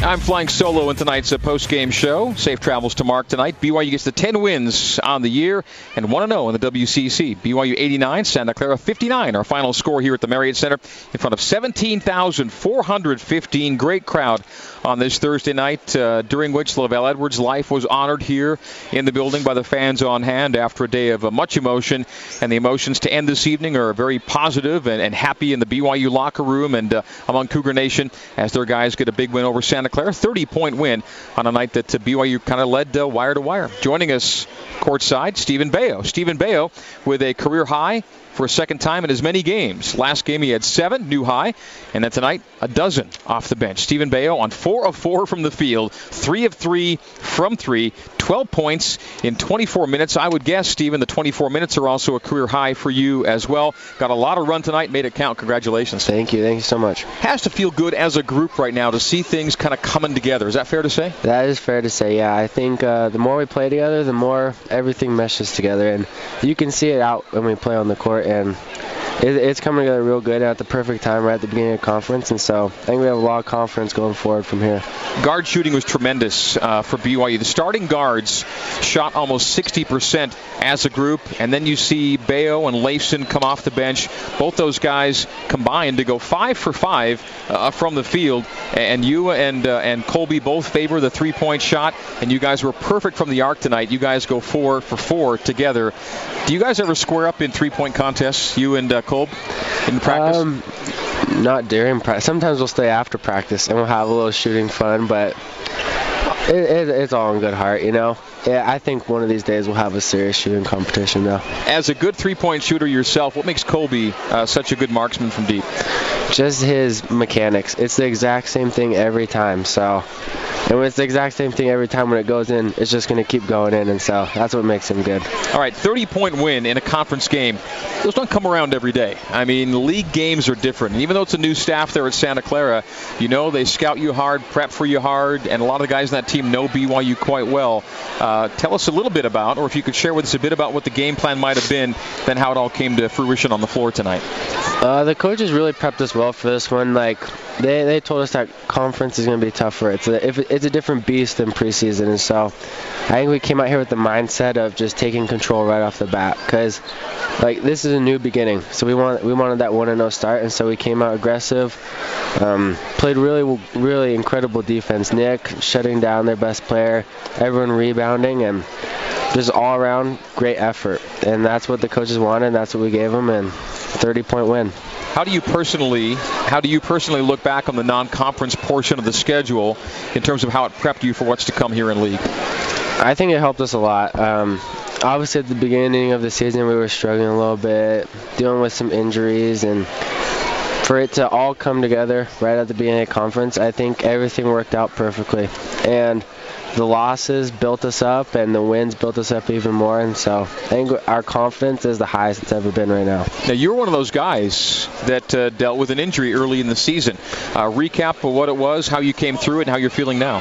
I'm flying solo in tonight's uh, post-game show. Safe travels to Mark tonight. BYU gets the 10 wins on the year and 1-0 in the WCC. BYU 89, Santa Clara 59. Our final score here at the Marriott Center in front of 17,415. Great crowd on this Thursday night, uh, during which LaVell Edwards' life was honored here in the building by the fans on hand after a day of uh, much emotion. And the emotions to end this evening are very positive and, and happy in the BYU locker room and uh, among Cougar Nation as their guys get a big win over Santa Clara. 30 point win on a night that uh, BYU kind of led uh, wire to wire. Joining us courtside, Stephen Beo. Stephen Beo with a career high for a second time in as many games. Last game he had seven, new high, and then tonight a dozen off the bench. Steven Beo on four of four from the field, three of three from three, 12 points in 24 minutes. I would guess, Steven, the 24 minutes are also a career high for you as well. Got a lot of run tonight, made it count. Congratulations. Thank you. Thank you so much. Has to feel good as a group right now to see things kind of coming together. Is that fair to say? That is fair to say, yeah. I think uh, the more we play together, the more everything meshes together. And you can see it out when we play on the court. And it, it's coming together real good at the perfect time right at the beginning of conference. And so I think we have a lot of confidence going forward from here. Guard shooting was tremendous uh, for BYU. The starting guards shot almost 60% as a group, and then you see Beo and Leifson come off the bench. Both those guys combined to go five for five uh, from the field, and you and uh, and Colby both favor the three-point shot, and you guys were perfect from the arc tonight. You guys go four for four together. Do you guys ever square up in three-point contests, you and uh, Colb, in practice? Um, not during practice. Sometimes we'll stay after practice and we'll have a little shooting fun, but it, it, it's all in good heart, you know. Yeah, I think one of these days we'll have a serious shooting competition now. As a good three-point shooter yourself, what makes Colby uh, such a good marksman from deep? Just his mechanics. It's the exact same thing every time. So, and it's the exact same thing every time when it goes in, it's just going to keep going in, and so that's what makes him good. All right, 30-point win in a conference game. Those don't come around every day. I mean, league games are different. And even though it's a new staff there at Santa Clara, you know they scout you hard, prep for you hard, and a lot of the guys in that team know BYU quite well. Uh, tell us a little bit about, or if you could share with us a bit about what the game plan might have been, then how it all came to fruition on the floor tonight. Uh, the coaches really prepped us well for this one. Like they, they told us that conference is going to be tougher. It's a it's a different beast than preseason, and so I think we came out here with the mindset of just taking control right off the bat because like this is a new beginning. So we want we wanted that one and zero start, and so we came out aggressive. Um, played really really incredible defense. Nick shutting down their best player, everyone rebounding, and just all around great effort. And that's what the coaches wanted. And that's what we gave them, and 30 point win. How do you personally, how do you personally look back on the non-conference portion of the schedule in terms of how it prepped you for what's to come here in league? I think it helped us a lot. Um, obviously, at the beginning of the season, we were struggling a little bit, dealing with some injuries, and for it to all come together right at the beginning of conference, I think everything worked out perfectly. And the losses built us up and the wins built us up even more. And so I think our confidence is the highest it's ever been right now. Now, you're one of those guys that uh, dealt with an injury early in the season. Uh, recap of what it was, how you came through it, and how you're feeling now.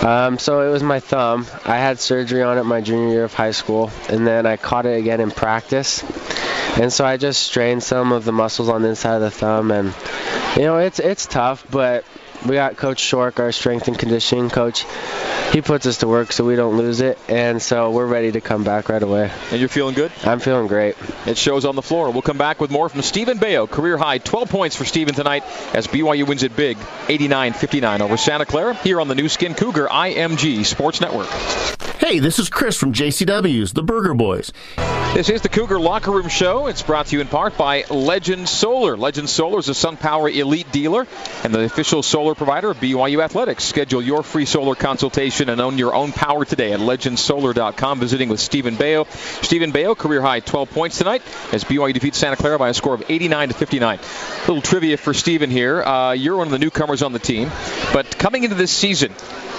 Um, so it was my thumb. I had surgery on it my junior year of high school, and then I caught it again in practice. And so I just strained some of the muscles on the inside of the thumb, and you know it's it's tough, but we got Coach Shork, our strength and conditioning coach. He puts us to work so we don't lose it, and so we're ready to come back right away. And you're feeling good? I'm feeling great. It shows on the floor. We'll come back with more from Stephen Beo. Career high 12 points for Stephen tonight as BYU wins it big 89 59 over Santa Clara here on the Nu Skin Cougar IMG Sports Network. Hey, this is Chris from JCW's, the Burger Boys. This is the Cougar Locker Room Show. It's brought to you in part by Legend Solar. Legend Solar is a SunPower elite dealer and the official solar provider of BYU Athletics. Schedule your free solar consultation and own your own power today at legendsolar.com. Visiting with Stephen Beo. Stephen Beo, career high 12 points tonight as BYU defeats Santa Clara by a score of 89 to 59. A little trivia for Stephen here. Uh, you're one of the newcomers on the team, but coming into this season,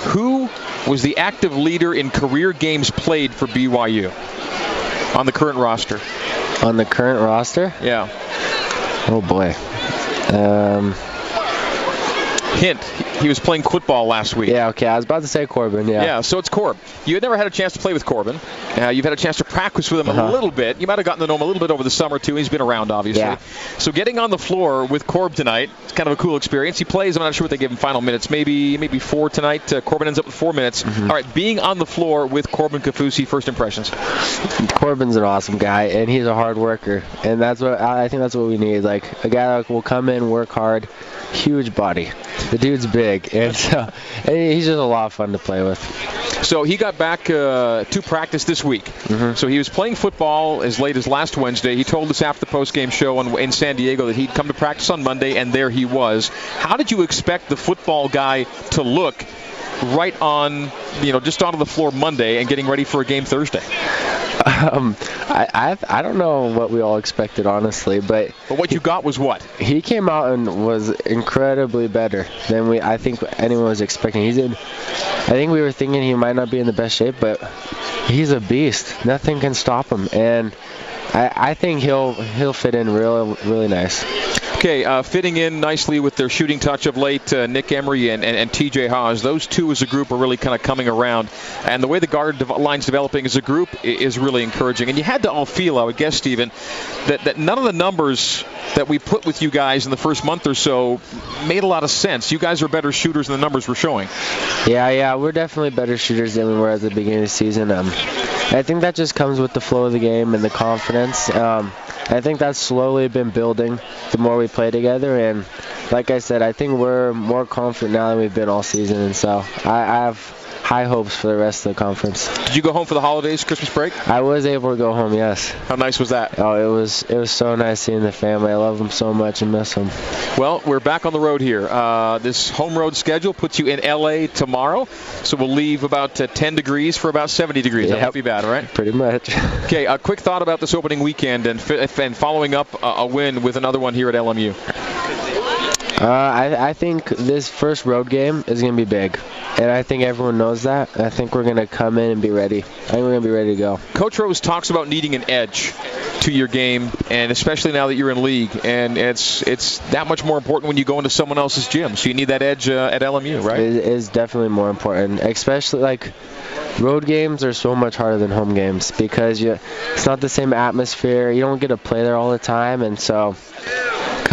who was the active leader in career games played for BYU on the current roster? On the current roster? Yeah. Oh boy. Um, Hint, he was playing football last week. Yeah, okay. I was about to say Corbin. Yeah. Yeah, so it's Corb. You had never had a chance to play with Corbin. Uh, you've had a chance to practice with him Uh-huh. a little bit. You might have gotten to know him a little bit over the summer too. He's been around, obviously. Yeah. So getting on the floor with Corb tonight, it's kind of a cool experience. He plays. I'm not sure what they give him final minutes. Maybe maybe four tonight. Uh, Corbin ends up with four minutes. Mm-hmm. All right, being on the floor with Corbin Kaufusi. First impressions. Corbin's an awesome guy, and he's a hard worker, and that's what I I think that's what we need. Like a guy that will come in, work hard, huge body. The dude's big, and so he's just a lot of fun to play with. So he got back uh, to practice this week. Mm-hmm. So he was playing football as late as last Wednesday. He told us after the post-game show in, in San Diego that he'd come to practice on Monday, and there he was. How did you expect the football guy to look right on, you know, just onto the floor Monday and getting ready for a game Thursday? Um, I, I I don't know what we all expected honestly, but But what you got was what? he came out and was incredibly better than we I think anyone was expecting. He's in. I think we were thinking he might not be in the best shape, but he's a beast. Nothing can stop him, and I, I think he'll he'll fit in real really nice. Okay, uh, fitting in nicely with their shooting touch of late, uh, Nick Emery and, and, and TJ Haws. Those two as a group are really kind of coming around. And the way the guard dev- line's developing as a group is really encouraging. And you had to all feel, I would guess, Stephen, that, that none of the numbers that we put with you guys in the first month or so made a lot of sense. You guys are better shooters than the numbers were showing. Yeah, yeah, we're definitely better shooters than we were at the beginning of the season. Um, I think that just comes with the flow of the game and the confidence. Um, I think that's slowly been building the more we play together. And like I said, I think we're more confident now than we've been all season. And so I, I have high hopes for the rest of the conference. Did you go home for the holidays, Christmas break? I was able to go home, yes. How nice was that? Oh, it was it was so nice seeing the family. I love them so much and miss them. Well, we're back on the road here. Uh, this home road schedule puts you in LA tomorrow, so we'll leave about uh, 10 degrees for about 70 degrees. That Yep. won't be bad, all right? Pretty much. Okay, a quick thought about this opening weekend and, and following up a, a win with another one here at LMU. Uh, I, I think this first road game is going to be big, and I think everyone knows that. I think we're going to come in and be ready. I think we're going to be ready to go. Coach Rose talks about needing an edge to your game, and especially now that you're in league, and it's it's that much more important when you go into someone else's gym. So you need that edge uh, at LMU, right? It is definitely more important, especially like road games are so much harder than home games because you it's not the same atmosphere. You don't get to play there all the time, and so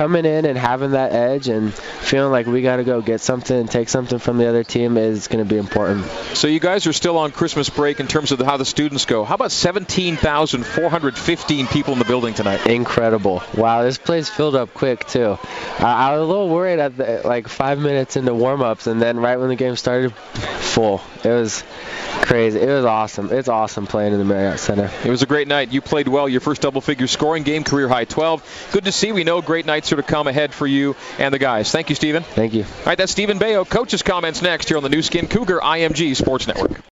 coming in and having that edge and feeling like we got to go get something and take something from the other team is going to be important. So you guys are still on Christmas break in terms of how the students go. How about 17,415 people in the building tonight? Incredible! Wow, this place filled up quick too. Uh, I was a little worried at the, like five minutes into warm-ups, and then right when the game started, full. It was crazy. It was awesome. It's awesome playing in the Marriott Center. It was a great night. You played well. Your first double-figure scoring game, career high 12. Good to see. We know great nights are to come ahead for you and the guys. Thank you, Stephen. Thank you. All right, that's Stephen Beo. Coach's comments next here on the Nu Skin Cougar IMG Sports Network.